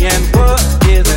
tiempo es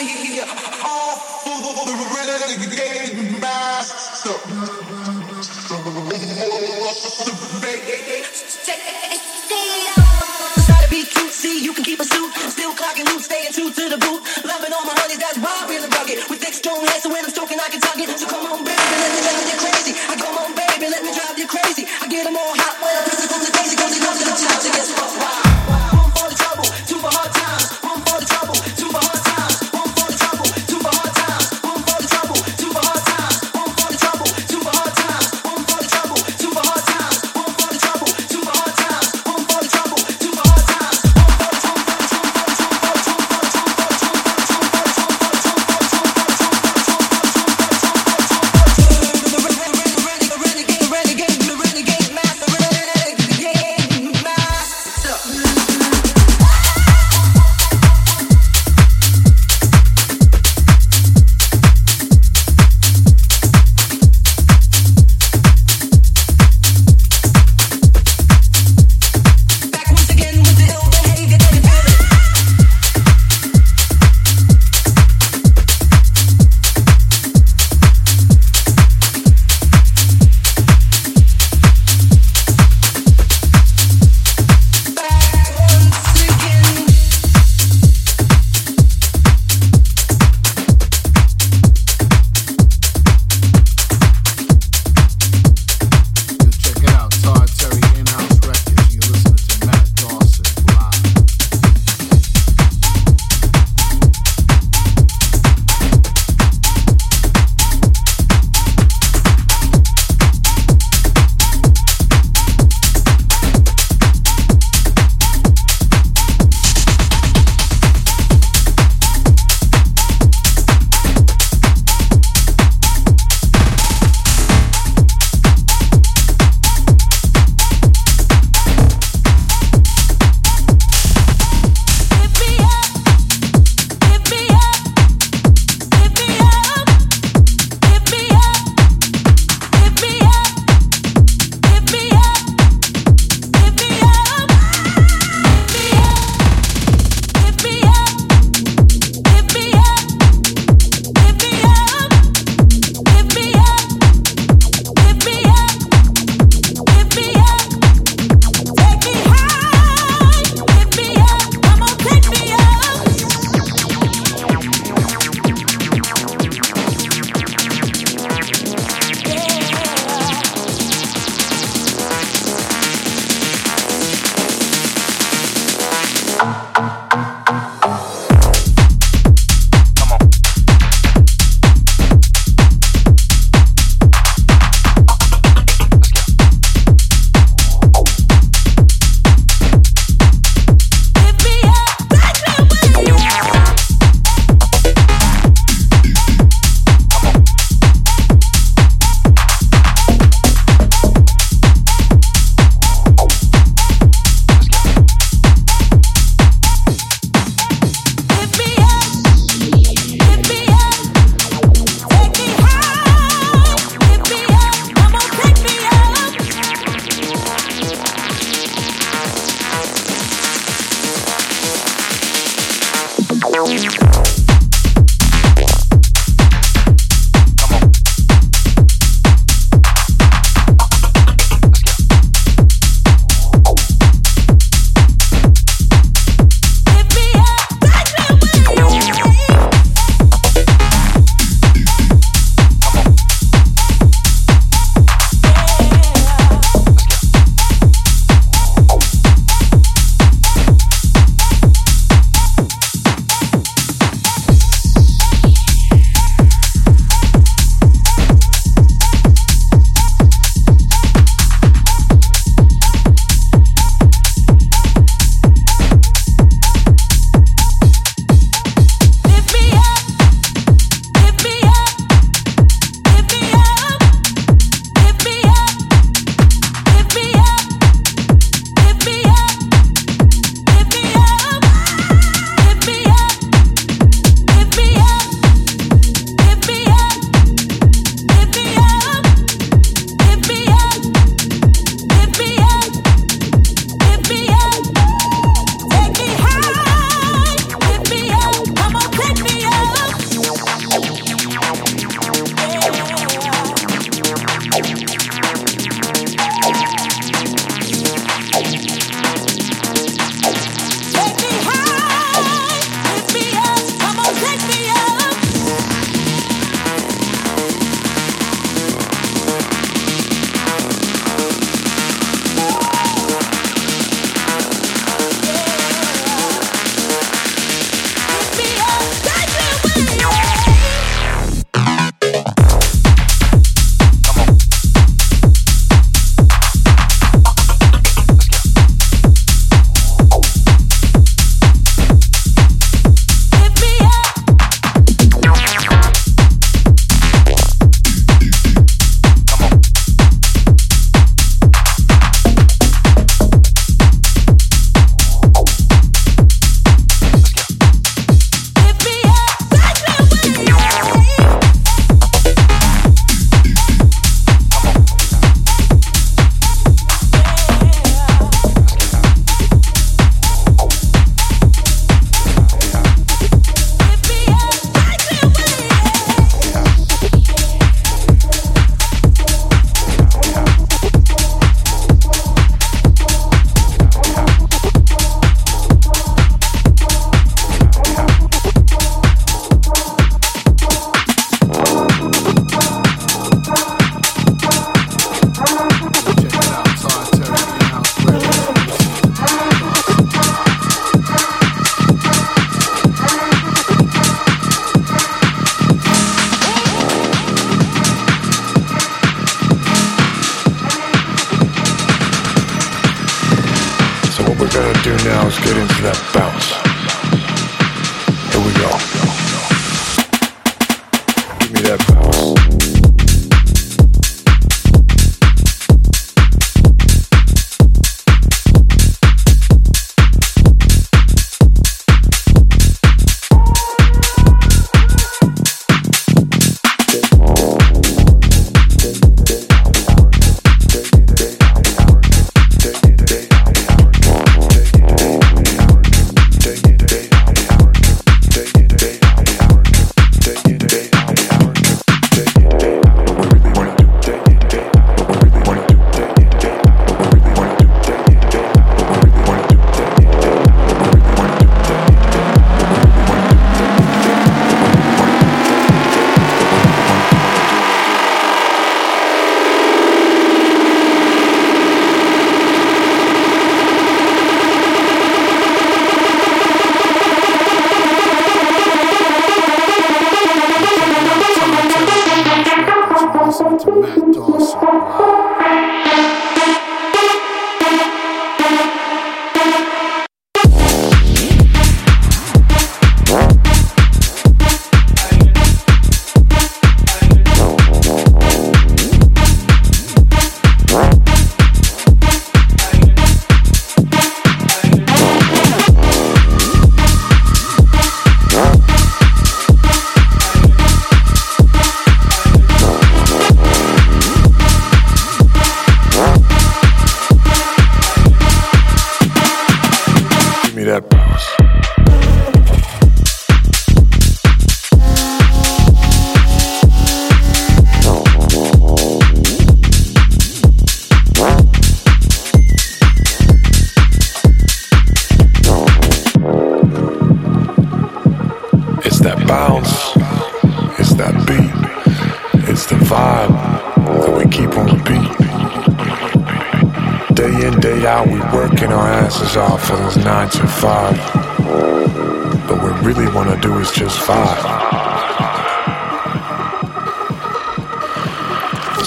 Take it.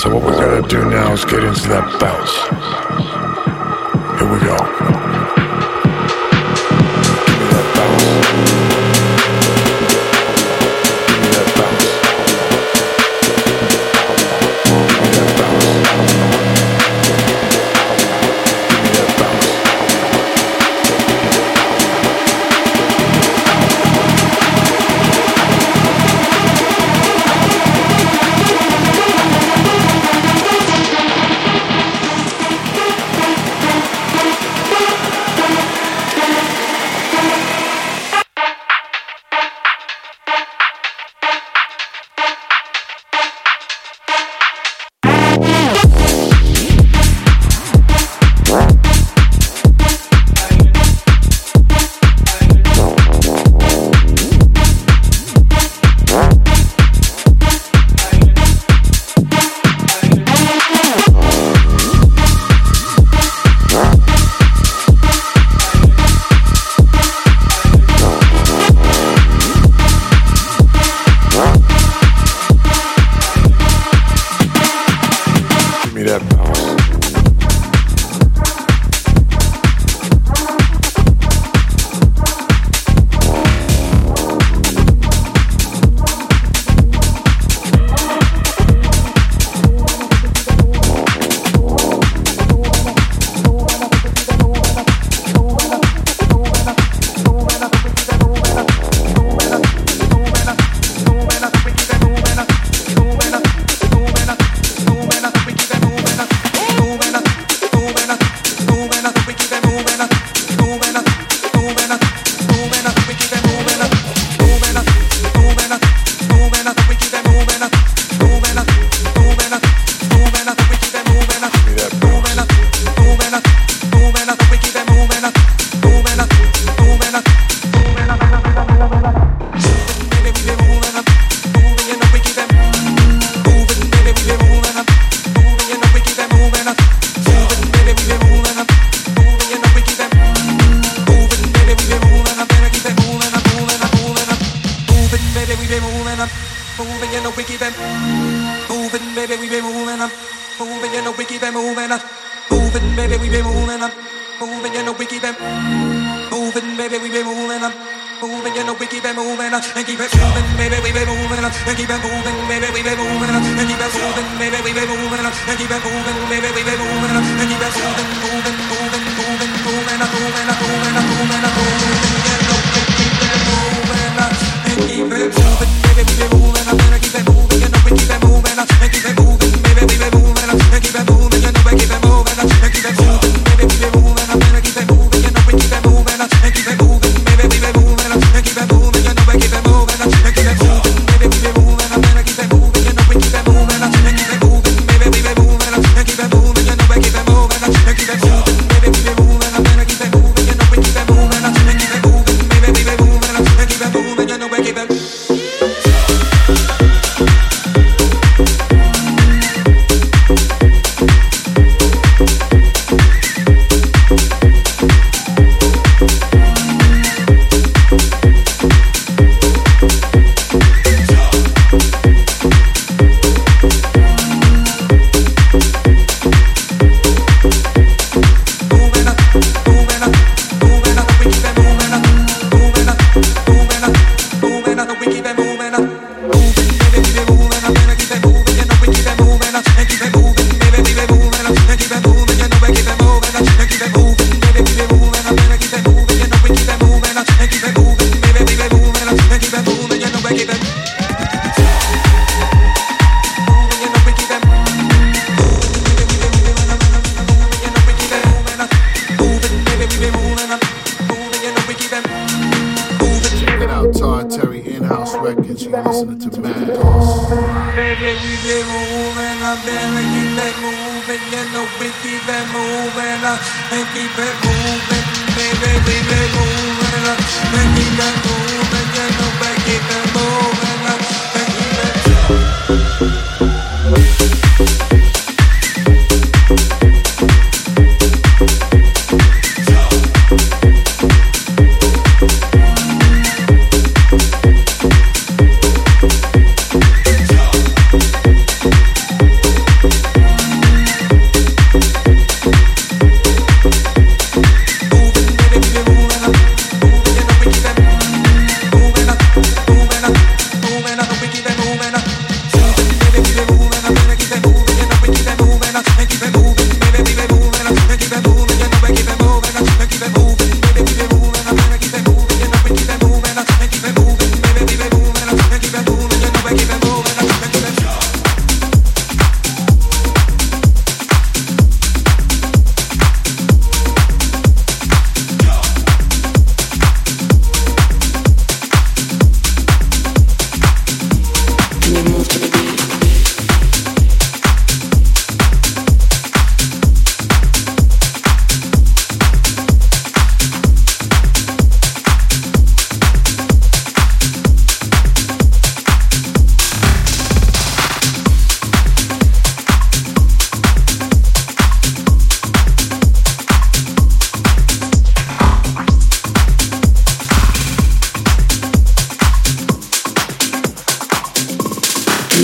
So what we gotta do now is get into that bounce. Here we go.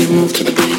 move to the beat.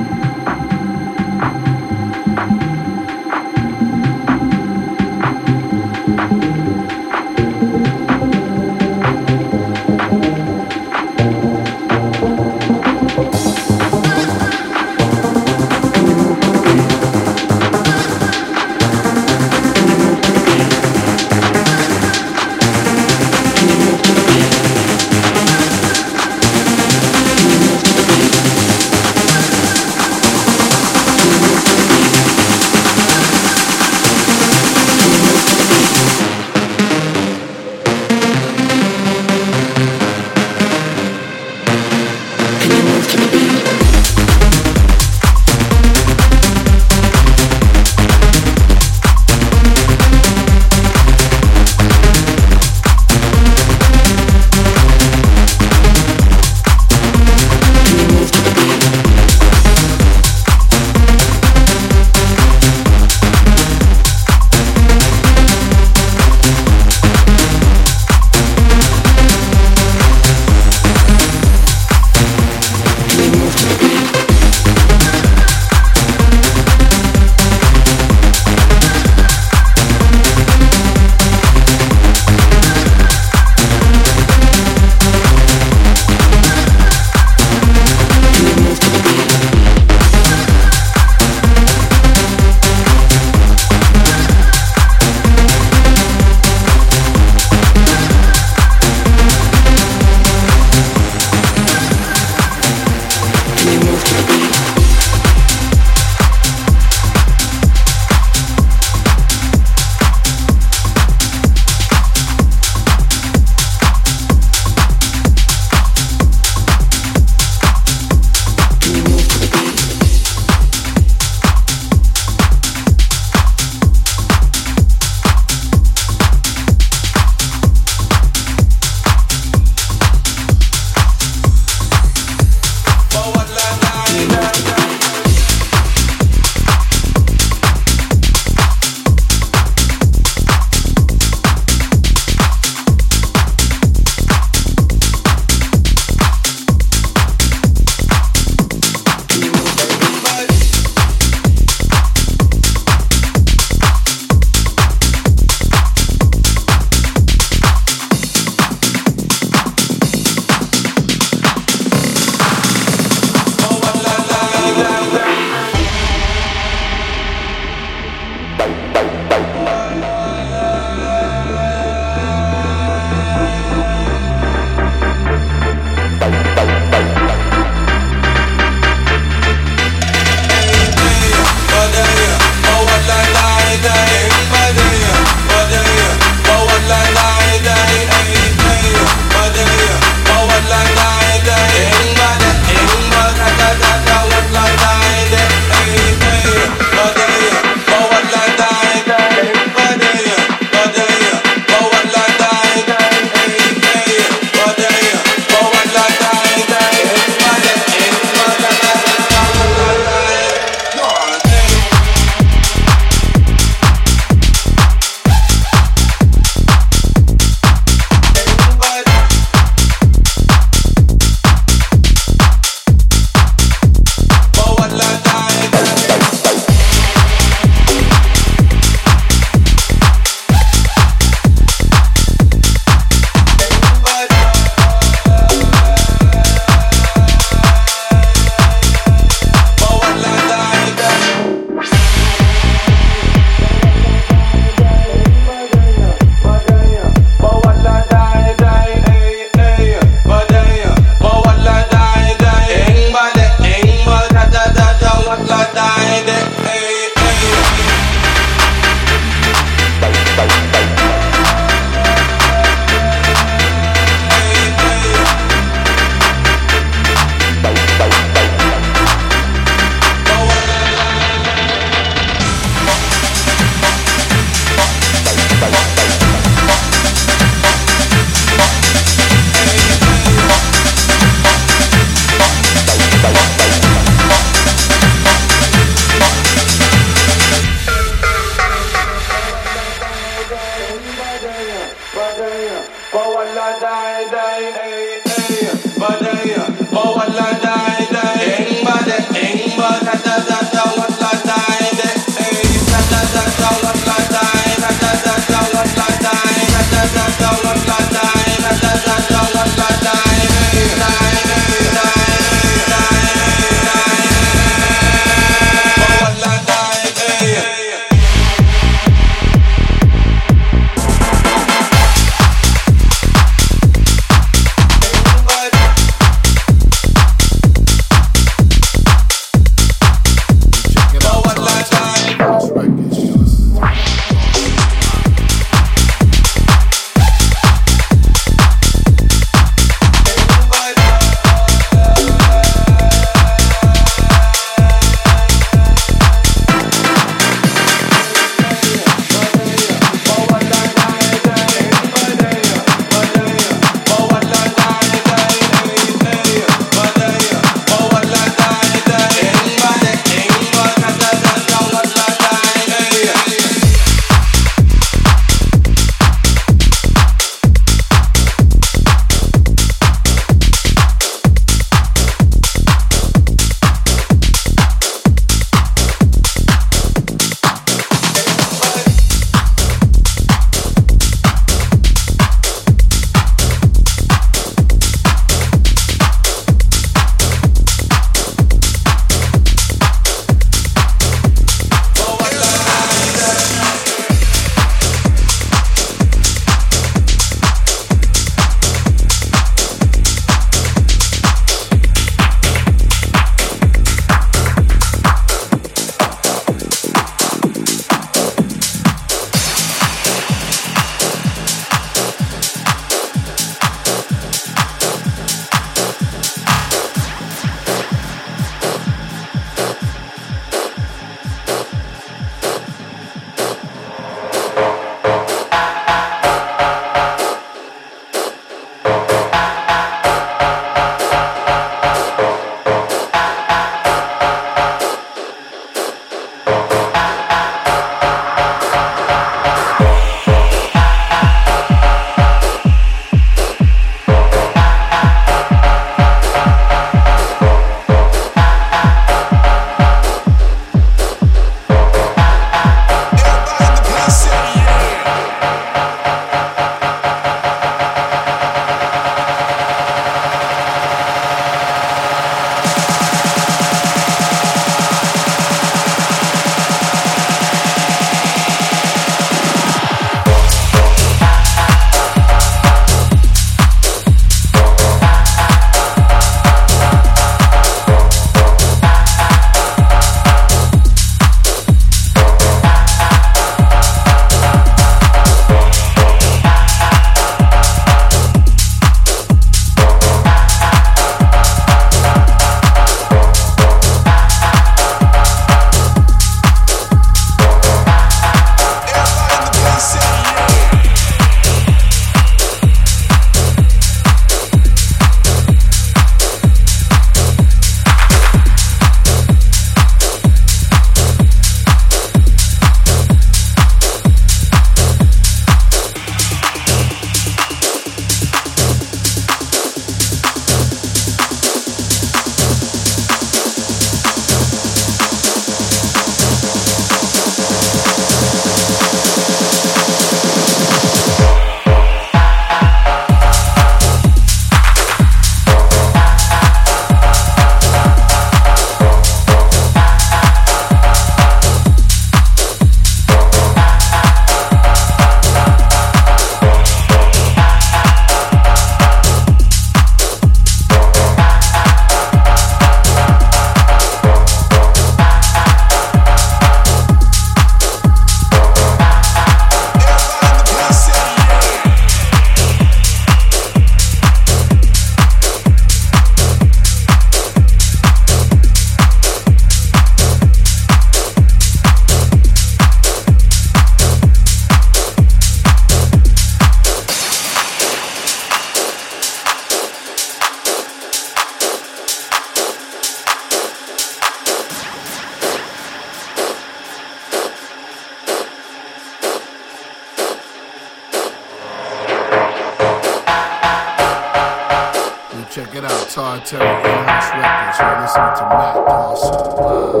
It out, Tar Terry, In-House Records. You're listening to Matt Dawson. Wow.